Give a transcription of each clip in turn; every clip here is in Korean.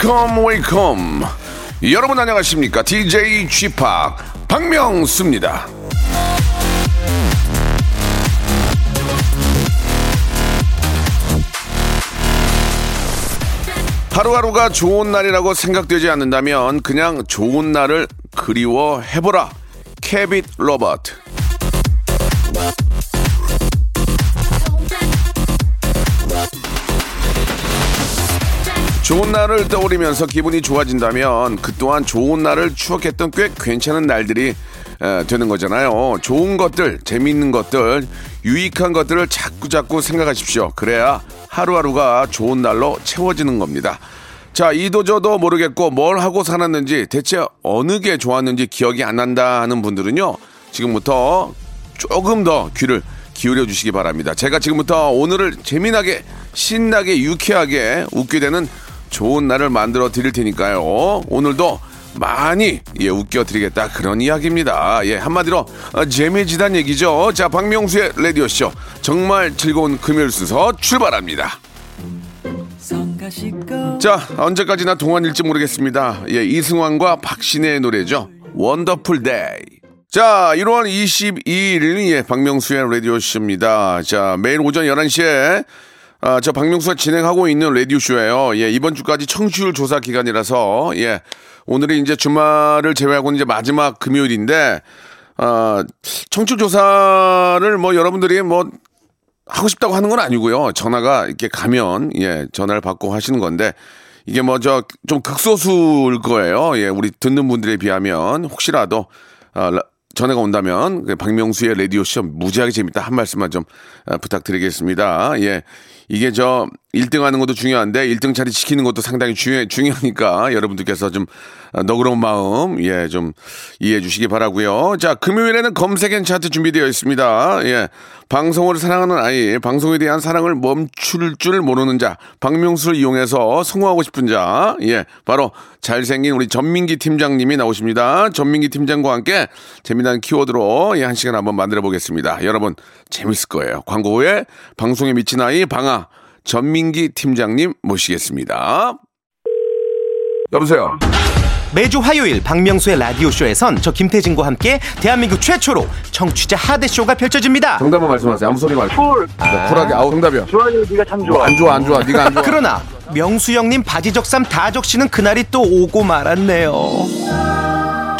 Wake up wake up. 여러분 안녕하십니까? DJ p 박명수입니다. 하루하루가 좋은 날이라고 생각되지 않는다면 그냥 좋은 날을 그리워해보라. 캐빗 로버트 좋은 날을 떠올리면서 기분이 좋아진다면 그 또한 좋은 날을 추억했던 꽤 괜찮은 날들이 에, 되는 거잖아요. 좋은 것들, 재미있는 것들, 유익한 것들을 자꾸 자꾸 생각하십시오. 그래야 하루하루가 좋은 날로 채워지는 겁니다. 자, 이도저도 모르겠고 뭘 하고 살았는지 대체 어느 게 좋았는지 기억이 안 난다 하는 분들은요. 지금부터 조금 더 귀를 기울여 주시기 바랍니다. 제가 지금부터 오늘을 재미나게, 신나게, 유쾌하게 웃게 되는 좋은 날을 만들어 드릴 테니까요. 오늘도 많이 예, 웃겨 드리겠다 그런 이야기입니다. 예, 한마디로 어, 재미지단 얘기죠. 자, 박명수의 라디오 쇼 정말 즐거운 금요일 순서 출발합니다. 자, 언제까지나 동안일지 모르겠습니다. 예, 이승환과 박신혜의 노래죠. Wonderful Day. 자, 1월 22일, 예, 박명수의 라디오쇼입니다. 자, 매일 오전 11시에, 아, 저 박명수가 진행하고 있는 라디오쇼예요 예, 이번 주까지 청취율 조사 기간이라서, 예, 오늘이 이제 주말을 제외하고 이제 마지막 금요일인데, 아, 청취율 조사를 뭐 여러분들이 뭐 하고 싶다고 하는 건 아니고요. 전화가 이렇게 가면 예 전화를 받고 하시는 건데 이게 뭐 저 좀 극소수일 거예요. 예 우리 듣는 분들에 비하면 혹시라도 아, 라- 전화가 온다면 그 박명수의 라디오 쇼 무지하게 재밌다 한 말씀만 좀 아, 부탁드리겠습니다. 예 이게 저 1등 하는 것도 중요한데 1등 자리 지키는 것도 상당히 중요, 중요하니까 여러분들께서 좀 아, 너그러운 마음 예 좀 이해해 주시기 바라고요. 자 금요일에는 검색엔 차트 준비되어 있습니다. 예 방송을 사랑하는 아이 방송에 대한 사랑을 멈출 줄 모르는 자 박명수를 이용해서 성공하고 싶은 자 예 바로 잘생긴 우리 전민기 팀장님이 나오십니다. 전민기 팀장과 함께 재미난 키워드로 예, 한 시간 한번 만들어 보겠습니다. 여러분 재밌을 거예요. 광고 후에 방송에 미친 아이 방아 전민기 팀장님 모시겠습니다. 여보세요. 매주 화요일 박명수의 라디오쇼에선 저 김태진과 함께 대한민국 최초로 청취자 하대쇼가 펼쳐집니다. 정답만 말씀하세요. 아무 소리 말고. Cool. Cool하게. 아우 정답이야. 좋아요, 네가 참 좋아. 안 좋아 안 좋아. 네가 안 좋아. 그러나 명수 형님 바지적삼 다 적시는 그날이 또 오고 말았네요.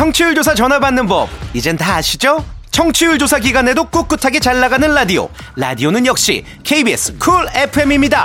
청취율 조사 전화 받는 법 이젠 다 아시죠? 청취율 조사 기간에도 꿋꿋하게 잘 나가는 라디오 라디오는 역시 KBS Cool FM입니다.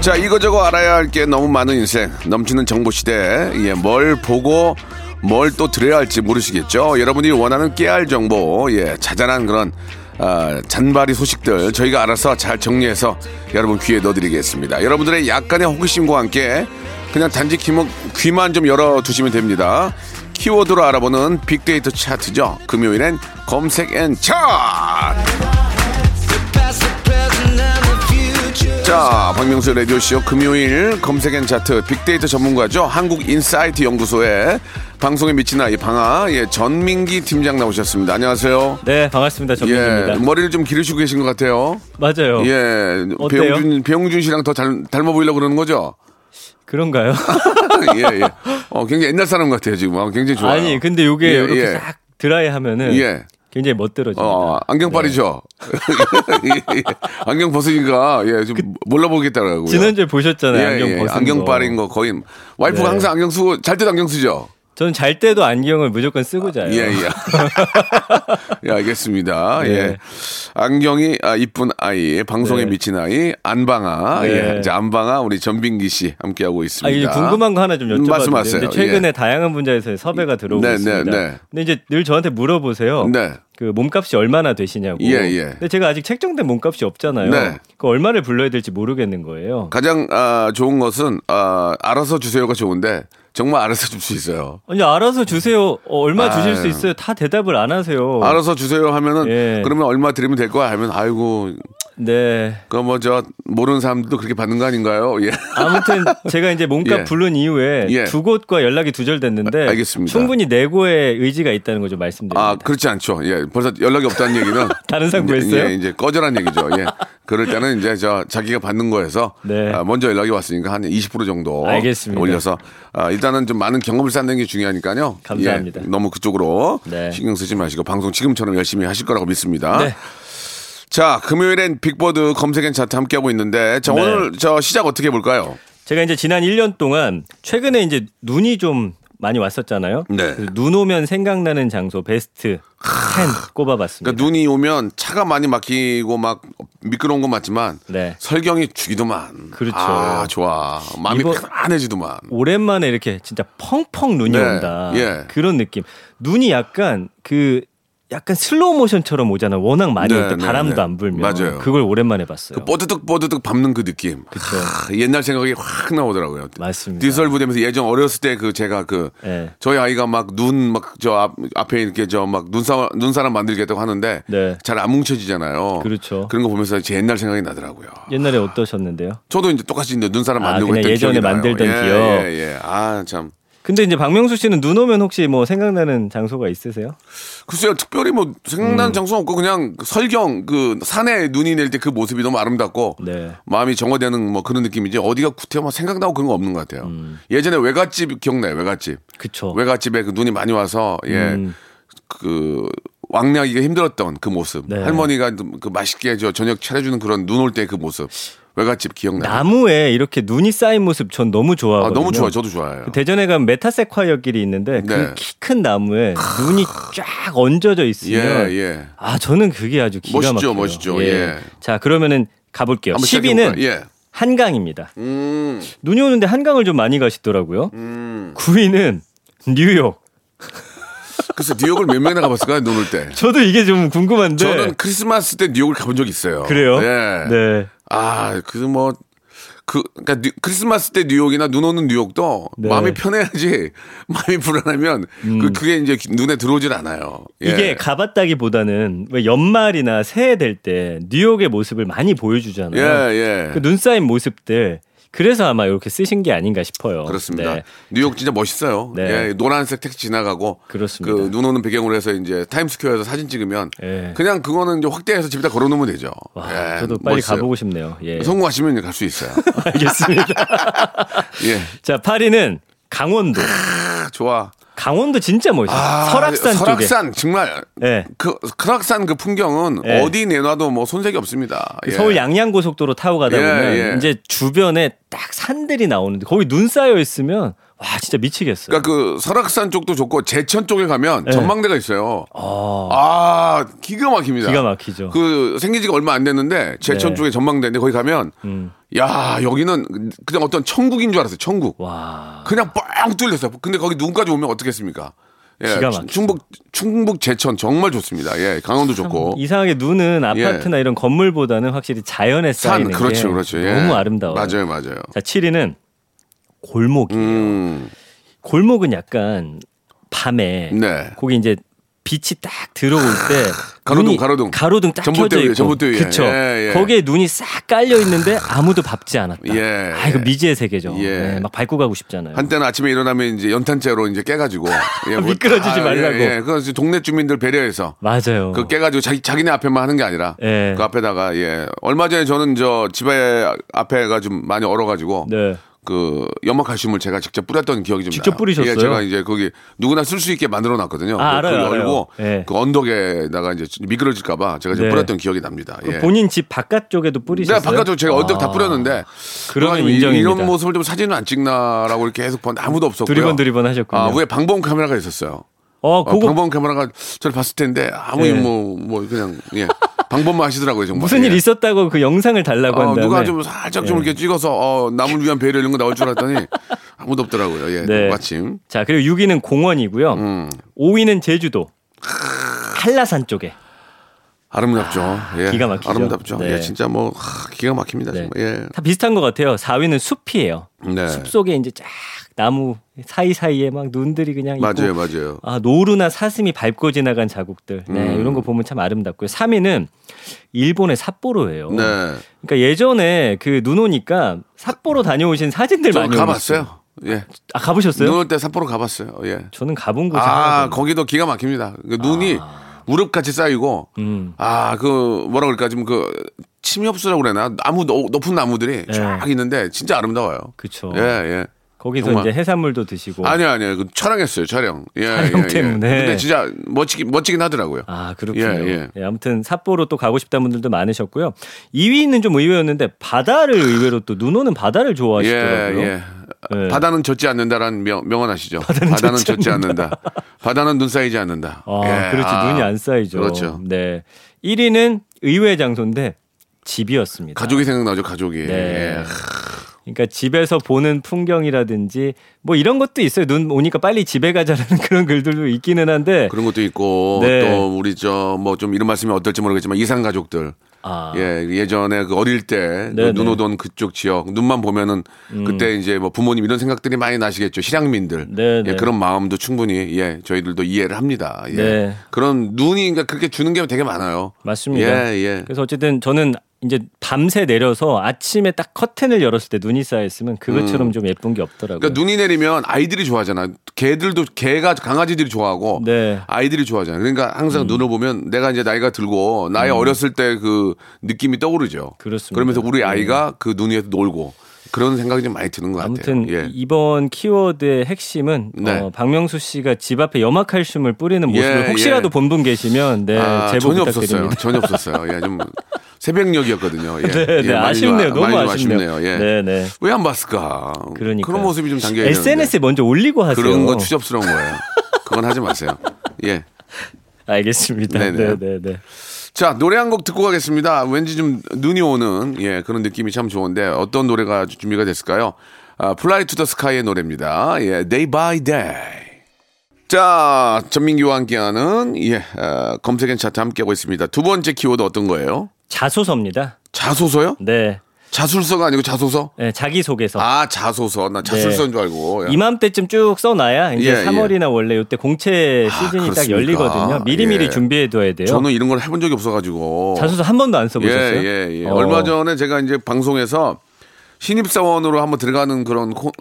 자 이거저거 알아야 할 게 너무 많은 인생 넘치는 정보 시대. 예, 뭘 보고 뭘 또 들어야 할지 모르시겠죠? 여러분이 원하는 깨알 정보 예, 자잘한 그런 아, 잔바리 소식들 저희가 알아서 잘 정리해서 여러분 귀에 넣어드리겠습니다. 여러분들의 약간의 호기심과 함께 그냥 단지 귀만, 귀만 좀 열어두시면 됩니다. 키워드로 알아보는 빅데이터 차트죠? 금요일엔 검색 N 차트 자, 박명수 라디오쇼 금요일 검색 N 차트 빅데이터 전문가죠. 한국인사이트 연구소의 방송에 미친 아이 방아 예 전민기 팀장 나오셨습니다. 안녕하세요. 네, 반갑습니다. 전민기입니다. 예 머리를 좀 기르시고 계신 것 같아요. 맞아요. 예 어때요? 배용준 배용준 씨랑 더 잘, 닮아 보이려고 그러는 거죠? 그런가요? 예 예. 어 굉장히 옛날 사람 같아요 지금. 어, 굉장히 좋아요. 아니, 근데 요게 예, 이렇게 예. 싹 드라이 하면은 예. 굉장히 멋들어집니다. 어, 안경빨이죠. 예, 예. 안경 벗으니까 예, 좀 몰라보겠다라고요. 그 지난주에 보셨잖아요. 안경 예, 벗은 안경빨인 거 거의 와이프가 네. 항상 안경 쓰고 잘 때도 안경 쓰죠. 저는 잘 때도 안경을 무조건 쓰고 자요. 예, 예. 예, 알겠습니다. 네. 예. 안경이 아, 이쁜 아이, 방송에 네. 미친 아이, 안방아. 네. 예. 이제 안방아 우리 전빈기 씨 함께 하고 아, 있습니다. 이제 궁금한 거 하나 좀 여쭤봐도 말씀하세요. 되는데 최근에 예. 다양한 분야에서 섭외가 들어오고 네, 있습니다. 네, 네. 근데 이제 늘 저한테 물어보세요. 네. 그 몸값이 얼마나 되시냐고. 예, 예. 근데 제가 아직 책정된 몸값이 없잖아요. 네. 그 얼마를 불러야 될지 모르겠는 거예요. 가장 아, 좋은 것은 아, 알아서 주세요가 좋은데 정말 알아서 줄 수 있어요. 아니 알아서 주세요. 어, 얼마 아유. 주실 수 있어요? 다 대답을 안 하세요. 알아서 주세요 하면은 예. 그러면 얼마 드리면 될 거야 하면 아이고 네. 그뭐저 모르는 사람들도 그렇게 받는 거 아닌가요? 예. 아무튼 제가 이제 몸값 예. 부른 이후에 예. 두 곳과 연락이 두절됐는데 아, 알겠습니다. 충분히 내고의 의지가 있다는 걸좀 말씀드립니다. 아 그렇지 않죠. 예. 벌써 연락이 없다는 얘기는 다른 상 구했어요? 예, 이제 꺼져란 얘기죠. 예. 그럴 때는 이제 저 자기가 받는 거에서 네. 아, 먼저 연락이 왔으니까 한 20% 정도 알겠습니다. 올려서 아, 일단은 좀 많은 경험을 쌓는 게 중요하니까요. 감사합니다. 예, 너무 그쪽으로 네. 신경 쓰지 마시고 방송 지금처럼 열심히 하실 거라고 믿습니다. 네. 자, 금요일엔 빅보드 검색엔 차트 함께하고 있는데 자, 네. 오늘 저 시작 어떻게 해볼까요? 제가 이제 지난 1년 동안 최근에 이제 눈이 좀 많이 왔었잖아요. 네. 눈 오면 생각나는 장소 베스트 10 꼽아봤습니다. 그러니까 눈이 오면 차가 많이 막히고 막 미끄러운 건 맞지만 네. 설경이 죽이더만. 그렇죠. 아, 좋아. 마음이 편안해지더만. 오랜만에 이렇게 진짜 펑펑 눈이 네, 온다. 예. 그런 느낌. 눈이 약간 그 약간 슬로우 모션처럼 오잖아. 요 워낙 많이 네, 올때 네, 바람도 네. 안 불면. 맞아요. 그걸 오랜만에 봤어요. 그 뽀드득 뽀드득 밟는 그 느낌. 그쵸. 하, 옛날 생각이 확 나오더라고요. 맞습니다. 디지털 부대면서 예전 어렸을 때 그 제가 그 네. 저희 아이가 막 눈 막 저 앞, 앞에 이렇게 저 막 눈사 눈사람 만들겠다고 하는데 네. 잘안 뭉쳐지잖아요. 그렇죠. 그런 거 보면서 제 옛날 생각이 나더라고요. 옛날에 어떠셨는데요? 저도 이제 똑같이 이제 눈사람 아, 만들고 그냥 했던 예전에. 만들던 예, 기억. 예, 예. 아, 참. 근데 이제 박명수 씨는 눈 오면 혹시 뭐 생각나는 장소가 있으세요? 글쎄요, 특별히 뭐 생각나는 음. 장소는 없고 그냥 설경 그 산에 눈이 낼 때 그 모습이 너무 아름답고 네. 마음이 정화되는 뭐 그런 느낌이지 어디가 구태여 막 생각나고 그런 거 없는 것 같아요. 음. 예전에 외갓집 기억나요, 외갓집. 그쵸. 외갓집에 그 눈이 많이 와서 예. 음. 그 왕래하기가 힘들었던 그 모습. 네. 할머니가 그 맛있게 저 저녁 차려주는 그런 눈 올 때 그 모습. 외갓집 기억나요? 나무에 이렇게 눈이 쌓인 모습 전 너무 아, 좋아하거든요. 너무 좋아요. 저도 좋아요. 그 대전에 가면 메타세콰이어 길이 있는데 네. 그키 큰 나무에 눈이 쫙 얹어져 있으면 예, 예. 아 저는 그게 아주 기가 멋있죠, 막혀요. 멋있죠. 예. 자 그러면은 가볼게요. 한번 10위는 시작해볼까요? 예. 한강입니다. 음. 눈이 오는데 한강을 좀 많이 가시더라고요. 음. 9위는 뉴욕. 그래서 뉴욕을 몇 명이나 가봤을까요? 눈 올 때. 저도 이게 좀 궁금한데. 저는 크리스마스 때 뉴욕을 가본 적이 있어요. 그래요? 예. 네. 아, 그 뭐, 그, 그니까 크리스마스 때 뉴욕이나 눈 오는 뉴욕도 네. 마음이 편해야지 마음이 불안하면 그, 그게 이제 눈에 들어오질 않아요. 예. 음. 이게 가봤다기보다는 왜 연말이나 새해 될 때 뉴욕의 모습을 많이 보여주잖아요. 예, 예. 그 눈 쌓인 모습들. 그래서 아마 이렇게 쓰신 게 아닌가 싶어요. 그렇습니다. 네. 뉴욕 진짜 멋있어요. 네. 예, 노란색 택시 지나가고 그렇습니다. 그 눈 오는 배경으로 해서 이제 타임스퀘어에서 사진 찍으면 예. 그냥 그거는 이제 확대해서 집에다 걸어놓으면 되죠. 와, 예, 저도 빨리 멋있어요. 가보고 싶네요. 예. 성공하시면 갈 수 있어요. 알겠습니다. 예, 자, 8위는 강원도. 아, 좋아. 강원도 진짜 멋있어요. 아, 설악산. 설악산 정말 예. 그 설악산 그 풍경은 예. 어디 내놔도 뭐 손색이 없습니다. 그 예. 서울 양양 고속도로 타고 가다 예, 보면 예. 이제 주변에 딱 산들이 나오는데 거기 눈 쌓여 있으면 와 진짜 미치겠어요. 그러니까 그 설악산 쪽도 좋고 제천 쪽에 가면 예. 전망대가 있어요. 아, 아 기가 막힙니다. 기가 막히죠. 그 생긴 지가 얼마 안 됐는데 제천 네. 쪽에 전망대인데 거기 가면 음. 야 여기는 그냥 어떤 천국인 줄 알았어요. 천국. 와. 그냥 뻥 뚫렸어요. 근데 거기 눈까지 오면 어떻겠습니까? 예, 기가 막히죠. 충북 충북 제천 정말 좋습니다. 예, 강원도 좋고. 이상하게 눈은 아파트나 이런 건물보다는 확실히 자연에 산 쌓이는 그렇죠, 게 그렇죠. 예. 너무 아름다워요. 맞아요, 맞아요. 자, 7위는 골목이에요. 음, 골목은 약간 밤에 네. 거기 이제 빛이 딱 들어올 때 가로등, 가로등. 가로등 딱 켜져 있고 전봇대 위에. 그쵸 예, 예. 거기에 눈이 싹 깔려 있는데 아무도 밟지 않았다. 예, 아 이거 예. 미지의 세계죠. 예. 네, 막 밟고 가고 싶잖아요. 한때는 아침에 일어나면 이제 연탄재로 이제 깨가지고 예, 뭐 미끄러지지 다, 말라고. 예, 예. 그래서 동네 주민들 배려해서 맞아요. 그 깨가지고 자기 자기네 앞에만 하는 게 아니라 예. 그 앞에다가 예 얼마 전에 저는 저 집에 앞에가 좀 많이 얼어가지고 네. 그 연막 칼슘을 제가 직접 뿌렸던 기억이 좀 직접 나요. 뿌리셨어요? 예, 제가 이제 거기 누구나 쓸 수 있게 만들어 놨거든요. 아, 알아요, 그걸 알아요. 열고 예. 그 언덕에다가 이제 미끄러질까 봐 제가 좀 네. 뿌렸던 기억이 납니다. 그 예. 본인 집 바깥쪽에도 뿌리셨어요? 네, 바깥으로 제가 언덕 다 아. 뿌렸는데 그러면 이-. 이런 모습을 좀 사진을 안 찍나라고 이렇게 계속 봤는데 아무도 없었고요. 두리번 두리번 하셨군요. 아, 위에 방범 카메라가 있었어요. 어, 어, 그거 방범 카메라가 저를 봤을 텐데 아무 예. 뭐, 뭐 그냥 예. 방범만 하시더라고요 정말. 무슨 일 예. 있었다고 그 영상을 달라고 어, 한 다음에 누가 좀 살짝 좀 예. 이렇게 찍어서 어, 남을 위한 배려 이런 거 나올 줄 알았더니 아무도 없더라고요. 예. 네. 마침. 자 그리고 6위는 공원이고요. 음. 5위는 제주도 한라산 쪽에 아름답죠. 예. 기가 막히죠. 아름답죠. 네. 예, 진짜 뭐 하, 기가 막힙니다. 네. 정말. 예. 다 비슷한 것 같아요. 4위는 숲이에요. 네. 숲 속에 이제 쫙 나무 사이 사이에 막 눈들이 그냥 있고 맞아요, 맞아요. 아 노루나 사슴이 밟고 지나간 자국들 네, 음. 이런 거 보면 참 아름답고요. 3위는 일본의 삿포로예요. 네. 그러니까 예전에 그 눈 오니까 삿포로 다녀오신 사진들 저 많이 가봤어요. 예. 아 가보셨어요? 눈 올 때 삿포로 가봤어요. 예. 저는 가본 곳이 아, 거기도 기가 막힙니다. 그 눈이 무릎 같이 쌓이고, 음. 아, 그, 뭐라 그럴까, 좀 그, 침엽수라고 그래나? 나무, 노- 높은 나무들이 네. 쫙 있는데, 진짜 아름다워요. 그쵸. 예, 예. 거기서 정말. 이제 해산물도 드시고 아니요, 아니요. 그 촬영했어요, 촬영. 예, 촬영 예, 때문에. 예. 근데 진짜 멋지긴, 멋지긴 하더라고요. 아 그렇군요. 예, 예. 예, 아무튼 삿포로 또 가고 싶다는 분들도 많으셨고요. 2위는 좀 의외였는데 바다를 의외로 또 눈 오는 바다를 예, 좋아하시더라고요. 예. 네. 바다는 젖지 않는다라는 명, 명언 아시죠? 바다는, 젖지, 않는다. 바다는 눈 쌓이지 않는다. 아, 예, 그렇지 아, 눈이 안 쌓이죠. 그렇죠. 네. 1위는 의외의 장소인데 집이었습니다. 가족이 생각나죠, 가족이. 네. 예. 그러니까 집에서 보는 풍경이라든지 뭐 이런 것도 있어요. 눈 오니까 빨리 집에 가자라는 그런 글들도 있기는 한데 그런 것도 있고 네. 또 우리 저 뭐 좀 이런 말씀이 어떨지 모르겠지만 이산 가족들 아, 예 예전에 그 어릴 때 네, 눈 네. 오던 그쪽 지역 눈만 보면은 그때 이제 뭐 부모님 이런 생각들이 많이 나시겠죠 실향민들 네, 예, 네. 그런 마음도 충분히 예 저희들도 이해를 합니다 예. 네. 그런 눈이 그러니까 그렇게 주는 게 되게 많아요 맞습니다. 예 예. 그래서 어쨌든 저는 이제 밤새 내려서 아침에 딱 커튼을 열었을 때 눈이 쌓여 있으면 그것처럼 좀 예쁜 게 없더라고요. 음. 그러니까 눈이 내리면 아이들이 좋아하잖아. 개들도 개가 강아지들이 좋아하고 네. 음. 아이들이 좋아하잖아. 그러니까 항상 눈을 보면 내가 이제 나이가 들고 나의 어렸을 때 그 느낌이 떠오르죠. 그렇습니다. 그러면서 우리 네. 아이가 그 눈 위에서 놀고 그런 생각이 좀 많이 드는 것 같아요. 아무튼 예. 이번 키워드의 핵심은 네. 어, 박명수 씨가 집 앞에 염화칼슘을 뿌리는 예, 모습을 혹시라도 예. 본분 계시면 네 아, 제보 전혀 부탁드립니다. 없었어요. 전혀 없었어요. 예, 좀 새벽녘이었거든요. 예. 네, 예, 네, 많이 아쉽네요. 좀, 너무 좀 아쉽네요. 예. 네, 네. 왜 안 봤을까? 그러니까요. 그런 모습이 좀 담겨 있는데 SNS에 먼저 올리고 하세요. 그런 건 추접스러운 거예요. 그건 하지 마세요. 예. 알겠습니다. 네네. 네, 네, 네. 자, 노래 한 곡 듣고 가겠습니다. 왠지 좀 눈이 오는, 예, 그런 느낌이 참 좋은데, 어떤 노래가 준비가 됐을까요? 아, Fly to the Sky의 노래입니다. 예, Day by Day. 자, 전민기와 함께하는, 예, 아, 검색 N 차트 함께하고 있습니다. 두 번째 키워드 어떤 거예요? 자소서입니다. 자소서요? 네. 자술서가 아니고 자소서? 네, 자기 소개서. 아, 자소서. 나 자술서인 줄 알고. 예. 이맘때쯤 쭉 써놔야 이제 예, 3월이나 원래 이때 공채 아, 시즌이 딱 그렇습니까? 열리거든요. 미리미리 예. 준비해둬야 돼요. 저는 이런 걸 해본 적이 없어가지고. 자소서 한 번도 안 예, 써보셨어요? 예, 예. 어. 얼마 전에 제가 이제 방송에서 신입사원으로 한번 들어가는 그런 코-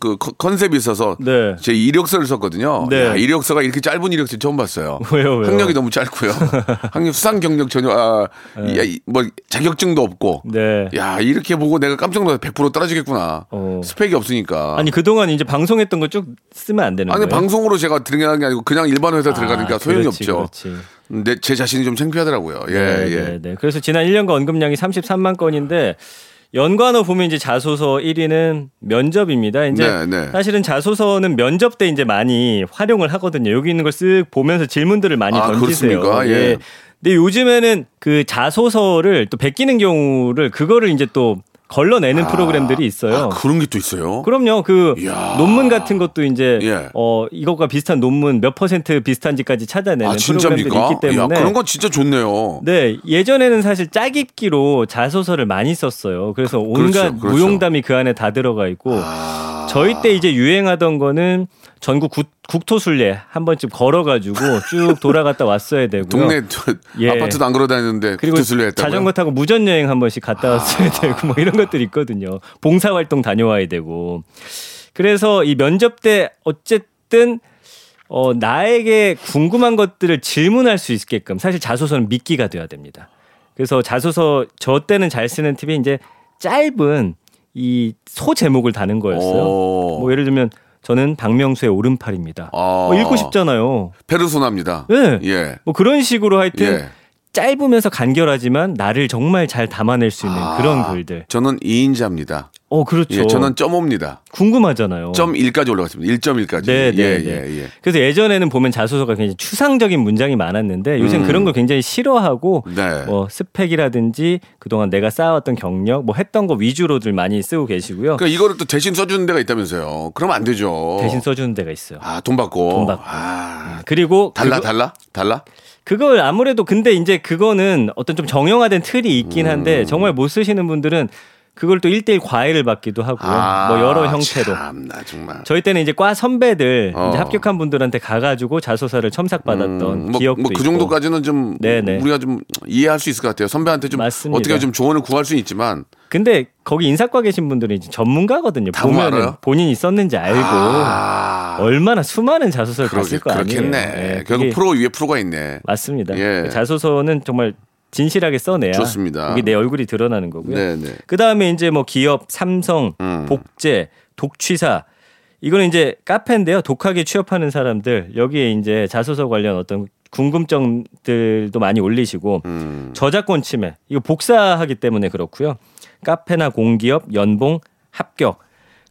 그 컨- 컨셉이 있어서 네. 제 이력서를 썼거든요. 네. 야, 이력서가 이렇게 짧은 이력서 처음 봤어요. 왜요, 왜요? 학력이 너무 짧고요. 학력 수상 경력 전혀 아, 야, 이- 뭐 자격증도 없고. 네. 야 이렇게 보고 내가 깜짝 놀라서 100% 떨어지겠구나. 어. 스펙이 없으니까. 아니 그동안 이제 방송했던 거 쭉 쓰면 안 되는 아니, 거예요? 방송으로 제가 들어가는 게 아니고 그냥 일반 회사 들어가니까 아, 소용이 그렇지, 없죠. 그렇지. 근데 제 자신이 좀 창피하더라고요. 예, 네, 예. 네, 네. 그래서 지난 1년간 언급량이 33만 건인데 연관어 보면 이제 자소서 1위는 면접입니다. 이제 네, 네. 사실은 자소서는 면접 때 이제 많이 활용을 하거든요. 여기 있는 걸 쓱 보면서 질문들을 많이 아, 던지세요. 그렇습니까? 예. 근데 요즘에는 그 자소서를 또 베끼는 경우를 그거를 이제 또 걸러내는 프로그램들이 있어요. 아, 그런 게 또 있어요. 그럼요. 그 이야. 논문 같은 것도 이제 예. 어 이것과 비슷한 논문 몇 퍼센트 비슷한지까지 찾아내는 아, 프로그램들이? 있기 때문에 야, 그런 건 진짜 좋네요. 네, 예전에는 사실 짜깁기로 자소서를 많이 썼어요. 그래서 온갖 그렇죠, 그렇죠. 무용담이 그 안에 다 들어가 있고 아. 저희 때 이제 유행하던 거는 전국 국, 국토순례 한 번쯤 걸어가지고 쭉 돌아갔다 왔어야 되고요. 동네 저, 예. 아파트도 안 걸어다니는데 그리고 국토순례 했다고요? 아. 자전거 타고 무전 여행 한 번씩 갔다 왔어야 되고 뭐 이런 것들이 있거든요. 봉사 활동 다녀와야 되고. 그래서 이 면접 때 어쨌든 어 나에게 궁금한 것들을 질문할 수 있게끔 사실 자소서는 미끼가 돼야 됩니다. 그래서 자소서 저 때는 잘 쓰는 팁이 이제 짧은 이 소 제목을 다는 거였어요. 오. 뭐 예를 들면 저는 박명수의 오른팔입니다. 아. 뭐 읽고 싶잖아요. 페르소나입니다. 네. 예. 뭐 그런 식으로 하여튼 예. 짧으면서 간결하지만 나를 정말 잘 담아낼 수 있는 그런 글들. 저는 2인자입니다. 어, 그렇죠. 예, 저는 점 5입니다. 궁금하잖아요. 점 1까지 올라갔습니다. 1.1까지. 네, 네, 예, 네. 예, 예. 그래서 예전에는 보면 자소서가 굉장히 추상적인 문장이 많았는데 요새는 음. 그런 걸 굉장히 싫어하고 네. 뭐 스펙이라든지 그동안 내가 쌓아왔던 경력 뭐 했던 거 위주로들 많이 쓰고 계시고요. 그러니까 이거를 또 대신 써주는 데가 있다면서요. 그러면 안 되죠. 대신 써주는 데가 있어요. 아, 돈 받고. 돈 받고. 아, 그리고 달라, 그거- 달라? 달라? 그걸 아무래도 근데 이제 그거는 어떤 좀 정형화된 틀이 있긴 음. 한데 정말 못 쓰시는 분들은 그걸 또 1대1 과외를 받기도 하고 뭐 여러 형태로 아, 참나 정말. 저희 때는 이제 과 선배들 어. 이제 합격한 분들한테 가가지고 자소서를 첨삭받았던 음, 뭐, 기억도 뭐그 있고. 정도까지는 좀 네네. 우리가 좀 이해할 수 있을 것 같아요. 선배한테 좀 맞습니다. 어떻게 좀 조언을 구할 수는 있지만 근데 거기 인사과 계신 분들은 이제 전문가거든요. 보면은 본인이 썼는지 알고 아, 얼마나 수많은 자소서를 그러게, 봤을 거 아니에요. 그렇겠네. 예, 결국 그게 프로 위에 프로가 있네. 맞습니다. 예. 자소서는 정말 진실하게 써내야 좋습니다. 그게 내 얼굴이 드러나는 거고요. 네, 네. 그 다음에 이제 뭐 기업, 삼성, 음. 복제, 독취사 이거는 이제 카페인데요. 독하게 취업하는 사람들 여기에 이제 자소서 관련 어떤 궁금점들도 많이 올리시고 음. 저작권 침해 이거 복사하기 때문에 그렇고요. 카페나 공기업, 연봉, 합격.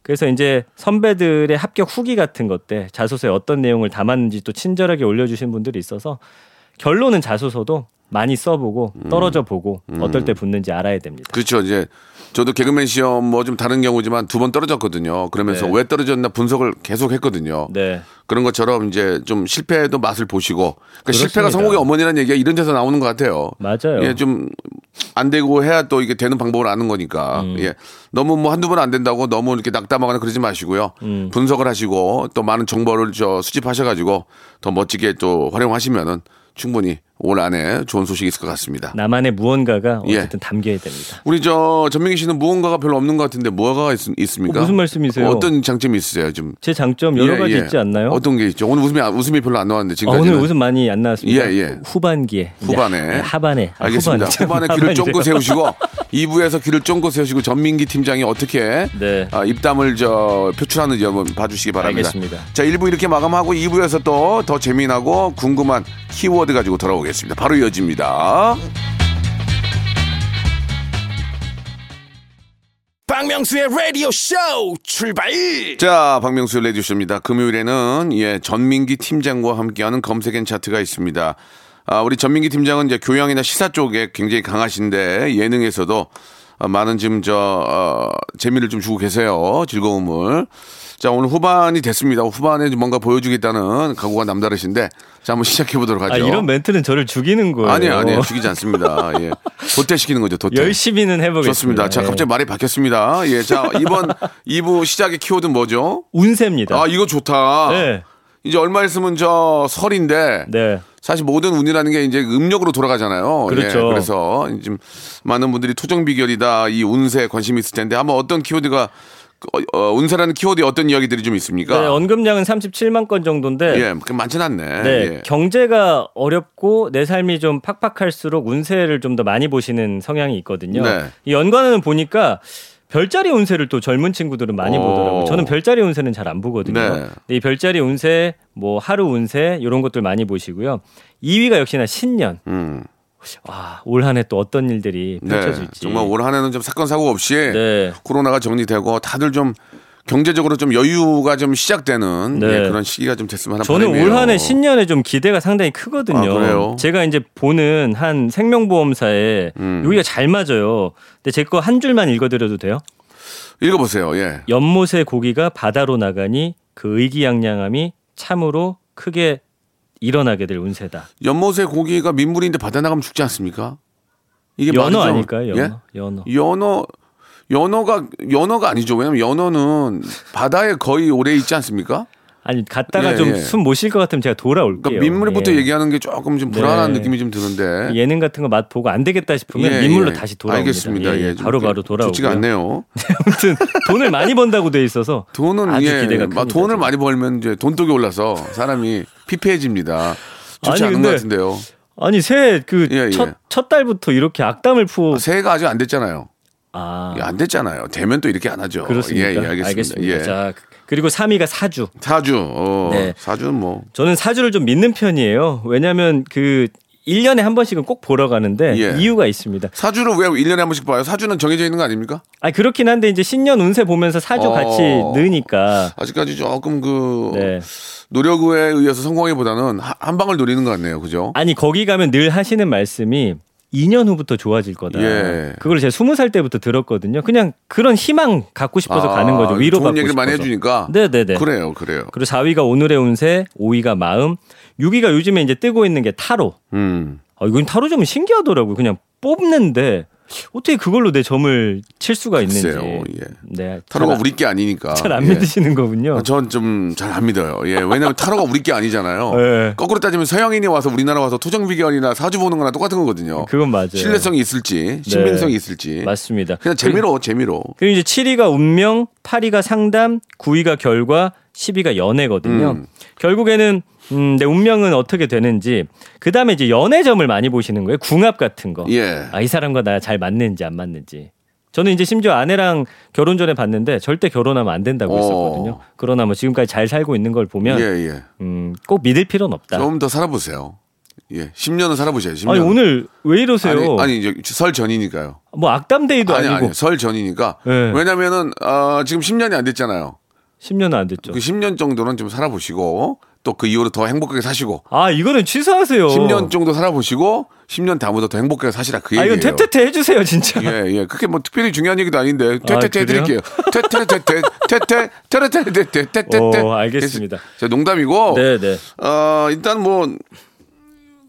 그래서 이제 선배들의 합격 후기 같은 것들 자소서에 어떤 내용을 담았는지 또 친절하게 올려주신 분들이 있어서 결론은 자소서도 많이 써보고 떨어져 보고 어떨 때 붙는지 알아야 됩니다. 그렇죠. 이제 저도 개그맨 시험 뭐 좀 다른 경우지만 두 번 떨어졌거든요. 그러면서 네. 왜 떨어졌나 분석을 계속 했거든요. 네. 그런 것처럼 이제 좀 실패도 맛을 보시고 그러니까 실패가. 성공의 어머니라는 얘기가 이런 데서 나오는 것 같아요. 맞아요. 예, 좀 안 되고 해야 또 이게 되는 방법을 아는 거니까. 음. 예. 너무 뭐 한두 번 안 된다고 너무 이렇게 낙담하거나 그러지 마시고요. 음. 분석을 하시고 또 많은 정보를 저 수집하셔 가지고 더 멋지게 또 활용하시면은 충분히 올 안에 좋은 소식이 있을 것 같습니다. 나만의 무언가가 예. 어쨌든 담겨야 됩니다. 우리 저 전민기 씨는 무언가가 별로 없는 것 같은데 뭐가 있, 있습니까? 어, 무슨 말씀이세요? 어떤 장점이 있으세요? 좀제 장점 여러 예, 가지 예. 있지 않나요? 어떤 게 있죠? 오늘 웃음이 웃음이 별로 안 나왔는데 아, 지금까지 오늘 웃음 많이 안 나왔습니다. 예, 예. 후반기에 후반에. 하반에 아, 알겠습니다. 후반이죠. 후반에 귀를 하반이래요. 쫑긋 세우시고 2부에서 귀를 쫑긋 세우시고 전민기 팀장이 어떻게 네. 아, 입담을 저 표출하는지 한번 봐주시기 바랍니다. 알겠습니다. 자 1부 이렇게 마감하고 2부에서 또 더 재미나고 궁금한 키워드 가지고 돌아오겠습니다. 바로 이어집니다. 박명수의 라디오 쇼 출발 자, 박명수 레디오 쇼입니다. 금요일에는 예, 전민기 팀장과 함께하는 검색엔 차트가 있습니다. 아, 우리 전민기 팀장은 이제 교양이나 시사 쪽에 굉장히 강하신데 예능에서도 아, 많은 지금 저 어, 재미를 좀 주고 계세요. 즐거움을. 자, 오늘 후반이 됐습니다. 후반에 좀 뭔가 보여주겠다는 각오가 남다르신데 자, 한번 시작해 보도록 하죠. 아, 이런 멘트는 저를 죽이는 거예요. 아니에요, 아니에요. 죽이지 않습니다. 예. 도태시키는 거죠, 도태. 열심히는 해보겠습니다. 좋습니다. 자, 예. 갑자기 말이 바뀌었습니다. 예, 자, 이번 2부 시작의 키워드는 뭐죠? 운세입니다. 아, 이거 좋다. 네. 이제 얼마 있으면 저 설인데 네. 사실 모든 운이라는 게 이제 음력으로 돌아가잖아요. 그렇죠. 예, 그래서 좀 많은 분들이 토정 비결이다 이 운세에 관심이 있을 텐데 한번 어떤 키워드가 어, 어, 운세라는 키워드에 어떤 이야기들이 좀 있습니까? 네, 언급량은 37만 건 정도인데 예, 그 많진 않네. 네, 예. 경제가 어렵고 내 삶이 좀 팍팍할수록 운세를 좀 더 많이 보시는 성향이 있거든요. 네. 이 연관어는 보니까 별자리 운세를 또 젊은 친구들은 많이 오. 보더라고요. 저는 별자리 운세는 잘 안 보거든요. 네. 이 별자리 운세, 뭐 하루 운세 이런 것들 많이 보시고요. 2위가 역시나 신년. 음. 와, 올한 해 또 어떤 일들이 네. 펼쳐질지. 정말 올 한 해는 좀 사건 사고 없이 네. 코로나가 정리되고 다들 좀 경제적으로 좀 여유가 좀 시작되는 네. 예, 그런 시기가 좀 됐으면 하는 저는 바람이에요. 올한 해 신년에 좀 기대가 상당히 크거든요. 아? 제가 이제 보는 한 생명보험사에 음. 여기가 잘 맞아요. 근데 제 거 한 줄만 읽어드려도 돼요? 읽어보세요. 예. 연못의 고기가 바다로 나가니 그 의기양양함이 참으로 크게 일어나게 될 운세다. 연못의 고기가 민물인데 바다 나가면 죽지 않습니까? 이게 연어 말이죠. 아닐까요? 연어. 예? 연어. 연어 연어가 연어가 아니죠. 왜냐면 연어는 바다에 거의 오래 있지 않습니까? 아니 갔다가 예, 좀 예. 숨못 쉴 것 같으면 제가 돌아올게요. 그러니까 민물부터 예. 얘기하는 게 조금 좀 불안한 네. 느낌이 좀 드는데. 예능 같은 거 맛 보고 안 되겠다 싶으면 예, 민물로 예. 다시 돌아옵니다. 알겠습니다. 예, 좀 바로 바로 돌아오고. 좋지가 않네요. 아무튼 돈을 많이 번다고 돼 있어서 돈은 아주 예, 기대가 막 큽니다, 돈을. 많이 벌면 이제 돈독이 올라서 사람이 피폐해집니다. 좋지 아니, 않은 것 같은데요. 아니 새해 그 예, 첫 예. 첫 달부터 이렇게 악담을 푸 새해가 아직 안 됐잖아요. 아 예, 안 됐잖아요. 되면 또 이렇게 안 하죠. 그렇습니까? 예, 예, 알겠습니다. 예. 자 그리고 3위가 사주. 사주, 어, 네. 사주는 뭐 저는 사주를 좀 믿는 편이에요. 왜냐하면 그 1년에 한 번씩은 꼭 보러 가는데 예. 이유가 있습니다. 사주를 왜 1년에 한 번씩 봐요? 사주는 정해져 있는 거 아닙니까? 아 그렇긴 한데 이제 신년 운세 보면서 사주 어. 같이 넣으니까 아직까지 조금 그 네. 노력에 의해서 성공하기보다는 하- 한 방을 노리는 것 같네요. 그죠? 아니 거기 가면 늘 하시는 말씀이 2년 후부터 좋아질 거다. 예. 그걸 제가 20살 때부터 들었거든요. 그냥 그런 희망 갖고 싶어서 가는 거죠. 위로 아, 받고 얘기를 싶어서. 많이 해주니까. 네네네. 그래요, 그래요. 그리고 4위가 오늘의 운세, 5위가 마음, 6위가 요즘에 이제 뜨고 있는 게 타로. 음. 아, 이건 타로 좀 신기하더라고요. 그냥 뽑는데 어떻게 그걸로 내 점을 칠 수가 있는지. 글쎄요, 예. 네. 타로가 우리 게 아니니까. 잘안 예. 믿으시는 거군요. 전 좀 잘 안 믿어요. 예. 왜냐면 타로가 우리 게 아니잖아요. 예. 거꾸로 따지면 서양인이 와서 우리나라 와서 토정 비결이나 사주 보는 거나 똑같은 거거든요. 그건 맞아요. 신뢰성이 있을지, 신빙성이 있을지. 맞습니다. 그냥 재미로, 재미로. 그리고 이제 7위가 운명, 8위가 상담, 9위가 결과, 10위가 연애거든요. 음. 결국에는 음, 내 운명은 어떻게 되는지, 그 다음에 이제 연애점을 많이 보시는 거예요. 궁합 같은 거. 예. 아, 이 사람과 나 잘 맞는지 안 맞는지. 저는 이제 심지어 아내랑 결혼 전에 봤는데 절대 결혼하면 안 된다고 어. 했었거든요. 그러나 뭐 지금까지 잘 살고 있는 걸 보면 예, 예. 음, 꼭 믿을 필요는 없다. 좀 더 살아보세요. 예. 10년은 살아보셔야죠. 10년. 아니 오늘 왜 이러세요? 아니, 아니, 이제 설 전이니까요. 뭐 악담데이도 아니, 아니고 아니, 설 전이니까. 네. 왜냐면은, 어, 지금 10년이 안 됐잖아요. 10년은 안 됐죠. 그 10년 정도는 좀 살아보시고, 또 그 이후로 더 행복하게 사시고, 아 이거는 취소하세요. 10년 정도 살아보시고, 10년 다음부터 더 행복하게 사시라 그 아 얘기예요. 이건 퇴퇴퇴 해주세요 진짜. 예, 예. 그게 뭐 특별히 중요한 얘기도 아닌데, 퇴퇴퇴 아, 그래요? 해드릴게요. 퇴퇴퇴퇴, 퇴퇴, 퇴퇴퇴퇴 퇴퇴. 오, 알겠습니다. 자, 농담이고, 네네. 어, 일단 뭐,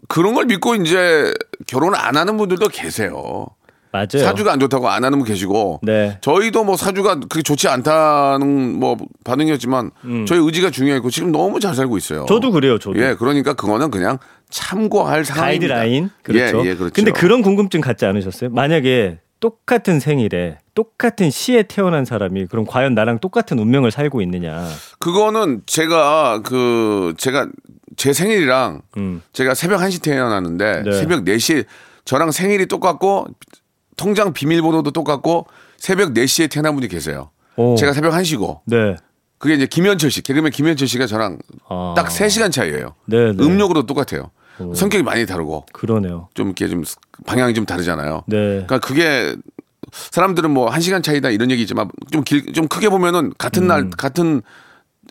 그런 걸 믿고 이제 결혼 안 하는 분들도 계세요. 맞아요. 사주가 안 좋다고 안 하는 분 계시고 네. 저희도 뭐 사주가 그렇게 좋지 않다는 뭐 반응이었지만 저희 의지가 중요했고 지금 너무 잘 살고 있어요. 음. 저도 그래요. 저도. 예, 그러니까 그거는 그냥 참고할 상황입니다. 가이드라인. 그렇죠. 예, 예, 그렇죠. 근데 그런 궁금증 갖지 않으셨어요? 만약에 똑같은 생일에 똑같은 시에 태어난 사람이 그럼 과연 나랑 똑같은 운명을 살고 있느냐? 그거는 제가 그 제가 제 생일이랑 음. 제가 새벽 1시 태어났는데 네. 새벽 4시 저랑 생일이 똑같고 통장 비밀번호도 똑같고 새벽 4시에 태어난 분이 계세요. 오. 제가 새벽 1시고 네. 그게 이제 김현철 씨, 개그맨 김현철 씨가 저랑 아. 딱 3시간 차이예요. 네, 네. 음력으로 똑같아요. 성격이 많이 다르고 그러네요. 좀 이렇게 좀 방향이 좀 다르잖아요. 네. 그러니까 그게 사람들은 뭐한 시간 차이다 이런 얘기 있지만 좀 길, 좀 크게 보면은 같은 날 같은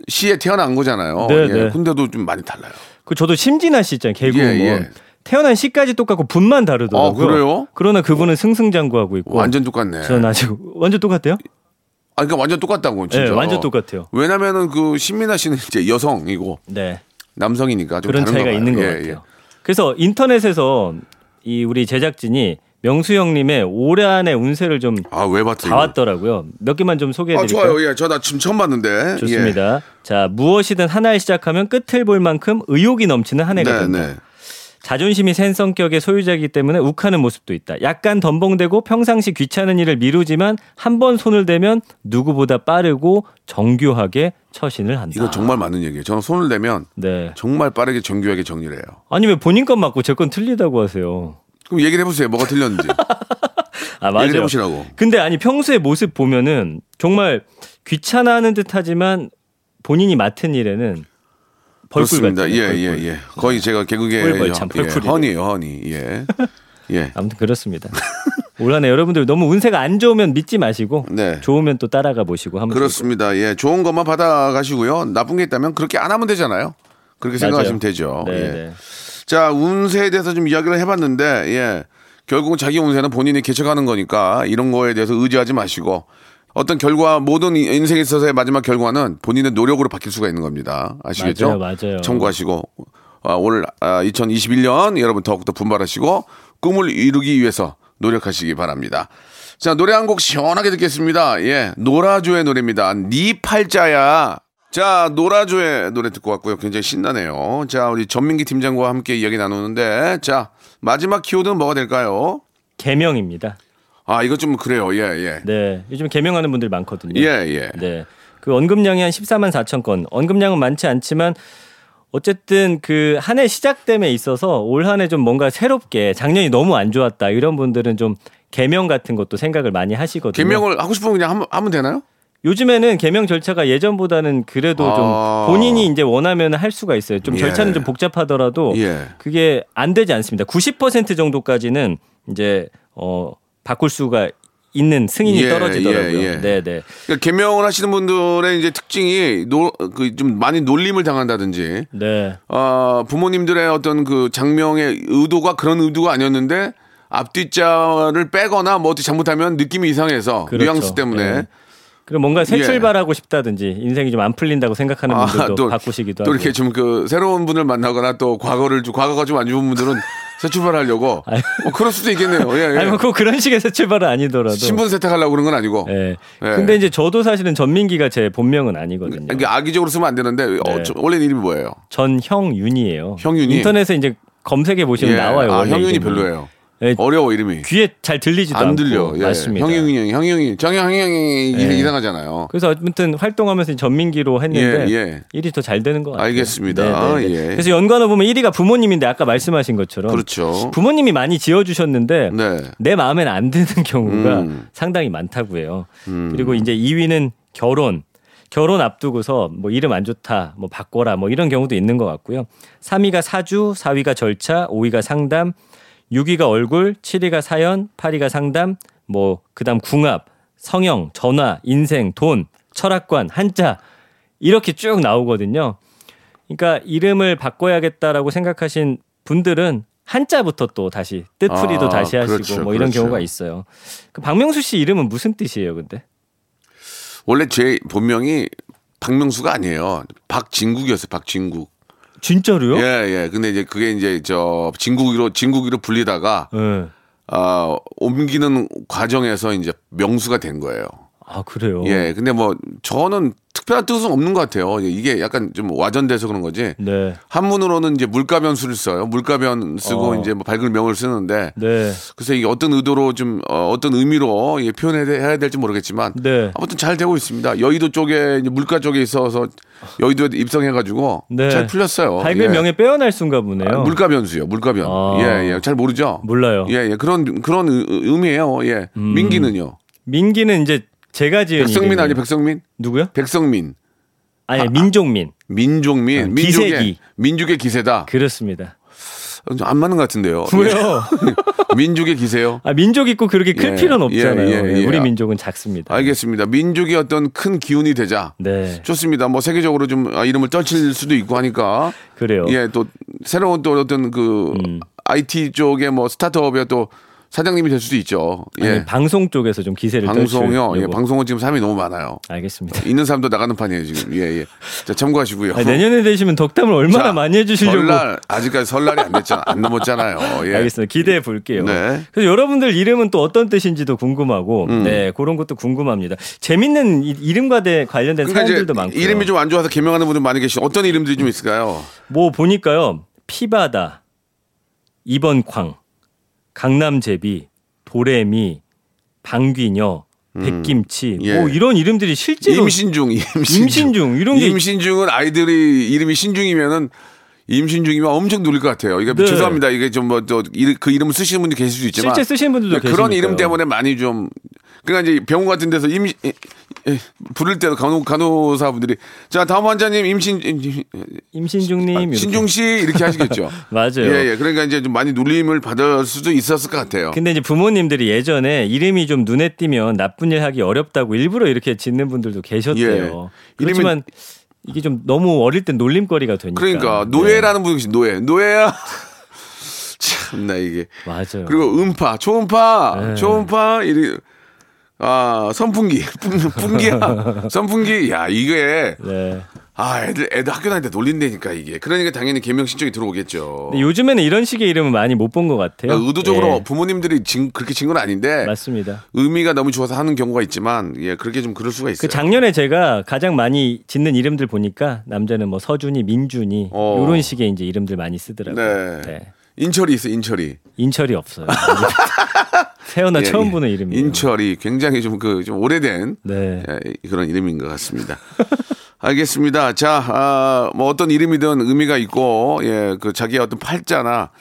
시에 태어난 거잖아요. 음. 네, 예. 네. 근데도 좀 많이 달라요. 그 저도 심진아 씨 있잖아요. 개그우먼. 예, 예. 태어난 시까지 똑같고 분만 다르더라고요. 아, 그래요? 그러나 그분은 승승장구하고 있고 완전 똑같네. 저는 아직 완전 똑같대요? 아, 그러니까 완전 똑같다고 진짜. 네, 완전 똑같아요. 왜냐면은 그 신민아 씨는 이제 여성이고 네. 남성이니까 좀 그런 차이가. 있는 것 예, 같아요. 예. 그래서 인터넷에서 이 우리 제작진이 명수 형님의 올해 안의 운세를 좀 아, 왜 봤어요? 이거? 봐왔더라고요. 몇 개만 좀 아, 소개해드릴까요? 좋아요. 예, 저 나 지금 처음 봤는데. 예. 좋습니다. 자 무엇이든 하나를 시작하면 끝을 볼 만큼 의욕이 넘치는 한 해가 네, 된다. 네. 자존심이 센 성격의 소유자이기 때문에 욱하는 모습도 있다. 약간 덤벙대고 평상시 귀찮은 일을 미루지만 한 번 손을 대면 누구보다 빠르고 정교하게 처신을 한다. 이거 정말 맞는 얘기예요. 저는 손을 대면 네. 정말 빠르게 정교하게 정리를 해요. 아니 왜 본인 건 맞고 제 건 틀리다고 하세요? 그럼 얘기를 해보세요. 뭐가 틀렸는지. 아 얘기를 맞아요. 해보시라고. 근데 아니 평소에 모습 보면은 정말 귀찮아하는 듯하지만 본인이 맡은 일에는 벌꿀 그렇습니다. 같아요. 예, 벌꿀. 예, 예. 거의 제가 개그계 예. 허니예요, 허니. 예. 예. 아무튼 그렇습니다. 올 한해 여러분들 너무 운세가 안 좋으면 믿지 마시고 네. 좋으면 또 따라가 보시고 하면 그렇습니다. 예. 좋은 것만 받아 가시고요. 나쁜 게 있다면 그렇게 안 하면 되잖아요. 그렇게. 생각하시면 되죠. 네, 예. 네. 자, 운세에 대해서 좀 이야기를 해봤는데, 예. 결국은 자기 운세는 본인이 개척하는 거니까 이런 거에 대해서 의지하지 마시고 어떤 결과, 모든 인생에 있어서의 마지막 결과는 본인의 노력으로 바뀔 수가 있는 겁니다. 아시겠죠? 맞아요, 맞아요. 참고하시고, 아, 올 아, 2021년 여러분 더욱더 분발하시고 꿈을 이루기 위해서 노력하시기 바랍니다. 자, 노래 한 곡 시원하게 듣겠습니다. 예, 노라조의 노래입니다. 니 팔자야. 자, 노라조의 노래 듣고 왔고요. 굉장히 신나네요. 자, 우리 전민기 팀장과 함께 이야기 나누는데, 자, 마지막 키워드는 뭐가 될까요? 개명입니다. 아, 이거 좀 그래요. 예, 예. 네, 요즘 개명하는 분들 많거든요. 예, 예. 네. 그 언급량이 한 14만 4천 건. 언급량은 많지 않지만 어쨌든 그 한 해 시작됨에 있어서 올 한 해 좀 뭔가 새롭게 작년이 너무 안 좋았다 이런 분들은 좀 개명 같은 것도 생각을 많이 하시거든요. 개명을 하고 싶으면 그냥 하면, 하면 되나요? 요즘에는 개명 절차가 예전보다는 그래도 아. 좀 본인이 이제 원하면 할 수가 있어요. 좀 예. 절차는 좀 복잡하더라도 예. 그게 안 되지 않습니다. 90% 정도까지는 이제 어 바꿀 수가 있는 승인이 예, 떨어지더라고요. 예, 예. 네, 네. 그러니까 개명을 하시는 분들의 이제 특징이 노, 그좀 많이 놀림을 당한다든지, 네. 어, 부모님들의 어떤 그 장명의 의도가 그런 의도가 아니었는데 앞뒤자를 빼거나 뭐 어떻게 잘못하면 느낌이 이상해서 그렇죠. 뉘앙스 때문에 예. 그리고 뭔가 새 예. 출발하고 싶다든지 인생이 좀 안 풀린다고 생각하는 분들도 또, 바꾸시기도 또 하고. 이렇게 좀 그 새로운 분을 만나거나 또 과거를 좀 과거가 좀 안 좋은 분들은 새 출발하려고. 뭐 그럴 수도 있겠네요. 예, 예. 아니 뭐꼭 그런 식의 새 출발은 아니더라도. 신분 세탁하려고 그런 건 아니고. 예. 예. 근데 이제 저도 사실은 전민기가 제 본명은 아니거든요. 이게 악의적으로 쓰면 안 되는데 어, 네. 저- 원래 이름이 뭐예요? 전형윤이에요. 형윤이? 인터넷에 이제 검색해 보시면 예. 나와요. 아, 형윤이 이름이. 별로예요. 예, 어려워 이름이. 귀에 잘 들리지도 안 않고 들려. 예. 맞습니다. 형용이 형이 형용이 정형 형용이 예. 이상하잖아요. 그래서 아무튼 활동하면서 전민기로 했는데 예, 예. 일이 더 잘 되는 것 같아요. 알겠습니다. 네, 네, 네. 예. 그래서 연관어 보면 1위가 부모님인데 아까 말씀하신 것처럼 그렇죠. 부모님이 많이 지어주셨는데 네. 내 마음엔 안 드는 경우가 음. 상당히 많다고 해요. 그리고 이제 2위는 결혼. 결혼 앞두고서 뭐 이름 안 좋다, 뭐 바꿔라, 뭐 이런 경우도 있는 것 같고요. 3위가 사주, 4위가 절차, 5위가 상담, 6위가 얼굴, 7위가 사연, 8위가 상담, 뭐 그다음 궁합, 성형, 전화, 인생, 돈, 철학관, 한자 이렇게 쭉 나오거든요. 그러니까 이름을 바꿔야겠다라고 생각하신 분들은 한자부터 또 다시 뜻풀이도 아, 다시 하시고 그렇죠, 뭐 이런 그렇죠. 경우가 있어요. 그 박명수 씨 이름은 무슨 뜻이에요, 근데? 원래 제 본명이 박명수가 아니에요. 박진국이었어요. 박진국. 진짜로요? 예, 예. 근데 이제 그게 이제 저 진국이로 진국이로 불리다가 네. 아, 옮기는 과정에서 이제 명수가 된 거예요. 아 그래요. 예. 근데 뭐 저는 특별한 뜻은 없는 것 같아요. 이게 약간 좀 와전돼서 그런 거지. 네. 한문으로는 이제 물가변수를 써요. 물가변 쓰고 어. 이제 뭐 밝은 명을 쓰는데 네. 그래서 이게 어떤 의도로 좀 어, 떤 의미로 이게 표현해야 될지 모르겠지만 네. 아무튼 잘 되고 있습니다. 여의도 쪽에 물가 쪽에 있어서 여의도에 입성해가지고 네. 잘 풀렸어요. 밝은 예. 명예 빼어날 순가 보네요. 아, 물가변수요. 물가변. 아. 예, 예. 잘 모르죠. 몰라요. 음. 예, 예. 그런 그런 의- 의미예요. 예. 민기는요. 민기는 이제 제가 지은 백성민 이름이에요. 아니 백성민? 누구요? 백성민. 아니 민종민. 민종민. 아, 민족의 기세기. 민족의 기세다. 그렇습니다. 안 맞는 것 같은데요. 왜요? 예. 민족의 기세요. 아 민족 있고 그렇게 클 예, 필요는 없잖아요. 예, 예, 예. 우리 민족은 작습니다. 알겠습니다. 민족의 어떤 큰 기운이 되자. 네. 좋습니다. 뭐 세계적으로 좀 아, 이름을 떨칠 수도 있고 하니까. 그래요. 예, 또 새로운 또 어떤 그 음. IT 쪽의 뭐 스타트업의 또 사장님이 될 수도 있죠. 예. 아니, 방송 쪽에서 좀 기세를 방송요. 예. 방송은 지금 사람이 너무 많아요. 알겠습니다. 있는 사람도 나가는 판이에요, 지금. 예, 예. 자, 참고하시고요. 아니, 내년에 되시면 덕담을 얼마나 자, 많이 해주시려고. 설날 아직까지 설날이 안 됐잖아. 안 넘었잖아요. 예. 알겠습니다. 기대해 볼게요. 네. 그래서 여러분들 이름은 또 어떤 뜻인지도 궁금하고, 음. 네 그런 것도 궁금합니다. 재밌는 이- 이름과 대 관련된 그러니까 사연들도 많고요. 이름이 좀 안 좋아서 개명하는 분들 많이 계시죠. 어떤 이름들이 좀 있을까요? 뭐 보니까요, 피바다, 이번 광, 강남제비, 도레미, 방귀녀, 백김치, 예. 뭐 이런 이름들이 실제로 임신중, 임신중. 임신중, 이런 게- 임신중은 아이들이 이름이 신중이면은 임신 중이면 엄청 놀릴 것 같아요. 이게 네. 죄송합니다. 이게 좀 뭐또그 이름을 쓰시는 분이 계실 수 있지만 실제 쓰시는 분들도 네, 그런. 이름 때문에 많이 좀 그러니까 이제 병원 같은 데서 임 에, 에, 부를 때도 간호 간호사분들이 자 다음 환자님 임신 임- 임신 중님 이렇게. 신중 씨 이렇게 하시겠죠. 맞아요. 예, 예. 그러니까 이제 좀 많이 놀림을 받을 수도 있었을 것 같아요. 근데 이제 부모님들이 예전에 이름이 좀 눈에 띄면 나쁜 일 하기 어렵다고 일부러 이렇게 짓는 분들도 계셨대요. 예. 그렇지만 이게 좀 너무 어릴 땐 놀림거리가 되니까. 그러니까 네. 노예라는 분이 노예. 노예야. 참나 이게. 맞아요. 그리고 음파, 초음파, 네. 초음파 이리 아 선풍기, 풍- 풍기야, 선풍기. 야 이게 네. 아, 애들, 애들 학교 다닐 때 놀린다니까, 이게. 그러니까 당연히 개명 신청이 들어오겠죠. 요즘에는 이런 식의 이름은 많이 못 본 것 같아요. 그러니까 의도적으로 예, 부모님들이 진, 그렇게 진 건 아닌데. 맞습니다. 의미가 너무 좋아서 하는 경우가 있지만, 예, 그렇게 좀 그럴 수가 있어요. 그 작년에 제가 가장 많이 짓는 이름들 보니까 남자는 뭐 서준이, 민준이 어. 이런 식의 이제 이름들 많이 쓰더라고요. 네. 인철이 있어, 인철이. 인철이 없어요. 태어나 예, 처음 예. 보는 이름이에요. 인철이 굉장히 좀 그, 좀 오래된 네. 예, 그런 이름인 것 같습니다. 알겠습니다. 자, 아, 뭐 어떤 이름이든 의미가 있고, 예, 그 자기의 어떤 팔자나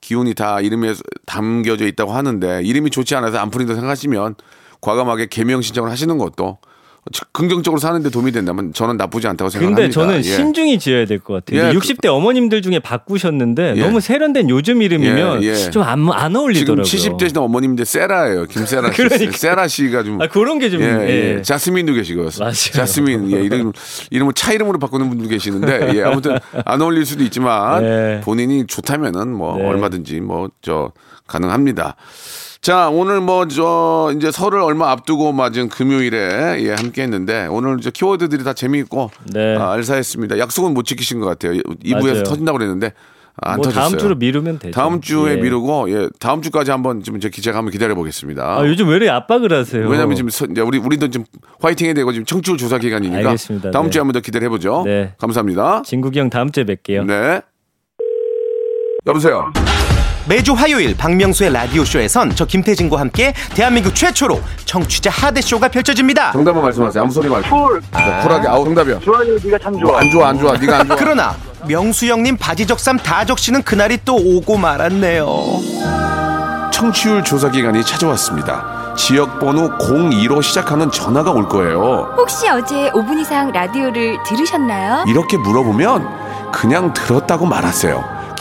기운이 다 이름에 담겨져 있다고 하는데, 이름이 좋지 않아서 안 풀린다고 생각하시면 과감하게 개명 신청을 하시는 것도 긍정적으로 사는데 도움이 된다면 저는 나쁘지 않다고 생각합니다. 근데 저는 예. 신중히 지어야 될 것 같아요. 예, 60대 어머님들 중에 바꾸셨는데 예. 너무 세련된 요즘 이름이면 예, 예. 좀안안 지금 어울리더라고요. 70대시는 어머님인데 세라예요. 김세라 씨. 그러니까. 세라 씨가 좀 아 그런 게좀 예, 예. 예. 자스민도 계시고. 맞아요. 자스민. 예, 이름, 이름을 차 이름으로 바꾸는 분도 계시는데, 예, 아무튼 안 어울릴 수도 있지만, 네. 본인이 좋다면은 뭐, 네. 얼마든지 뭐, 저, 가능합니다. 자, 오늘 뭐, 저, 이제 설을 얼마 앞두고 맞은 금요일에, 예, 함께 했는데, 오늘 저 키워드들이 다 재미있고, 네. 아, 알사했습니다. 약속은 못 지키신 것 같아요. 2부에서 맞아요. 터진다고 그랬는데, 안 뭐 터졌어요. 다음 주로 미루면 되죠. 다음 주에 예. 미루고, 예, 다음 주까지 한번 좀제 기자가 한번 기다려 보겠습니다. 아, 요즘 왜 이렇게 압박을 하세요? 왜냐하면 지금 서- 이제 우리 우리도 좀 화이팅 해야 되고 지금 청취율 조사 기간이니까 알겠습니다. 다음 네. 주에 한번 더 기다려 보죠. 네. 감사합니다. 진국이 형 다음 주에 뵐게요. 네. 여보세요. 매주 화요일 박명수의 라디오쇼에선 저 김태진과 함께 대한민국 최초로 청취자 하대쇼가 펼쳐집니다. 정답만 말씀하세요. 아무 소리 말고. 쿨. 쿨하게. 아우 정답이요. 주환이 네가 참 좋아. 안 좋아 안 좋아. 네가 안 좋아. 그러나 명수 형님 바지 적삼 다 적시는 그날이 또 오고 말았네요. 청취율 조사 기간이 찾아왔습니다. 지역 번호 02로 시작하는 전화가 올 거예요. 혹시 어제 5분 이상 라디오를 들으셨나요? 이렇게 물어보면 그냥 들었다고 말하세요.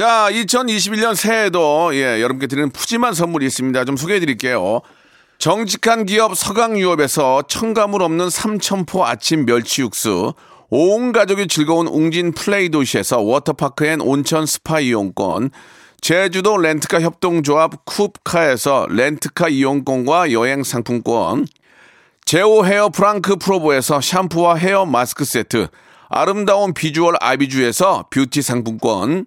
자, 2021년 새해에도 예, 여러분께 드리는 푸짐한 선물이 있습니다. 좀 소개해 드릴게요. 정직한 기업 서강유업에서 첨가물 없는 삼천포 아침 멸치 육수, 온 가족이 즐거운 웅진 플레이 도시에서 워터파크 and 온천 스파 이용권, 제주도 렌트카 협동조합 쿱카에서 렌트카 이용권과 여행 상품권, 제오 헤어 프랑크 프로보에서 샴푸와 헤어 마스크 세트, 아름다운 비주얼 아비주에서 뷰티 상품권,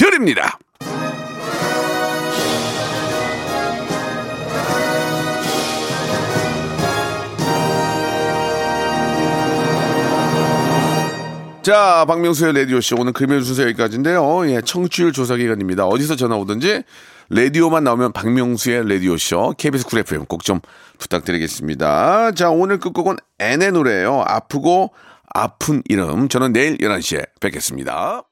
드립니다. 자, 박명수의 라디오쇼. 오늘 금요일 순서 여기까지인데요. 예, 청취율 조사 기간입니다. 어디서 전화 오든지 라디오만 나오면 박명수의 라디오쇼. KBS 쿨 FM 꼭 좀 부탁드리겠습니다. 자, 오늘 끝곡은 N의 노래예요. 아프고 아픈 이름. 저는 내일 11시에 뵙겠습니다.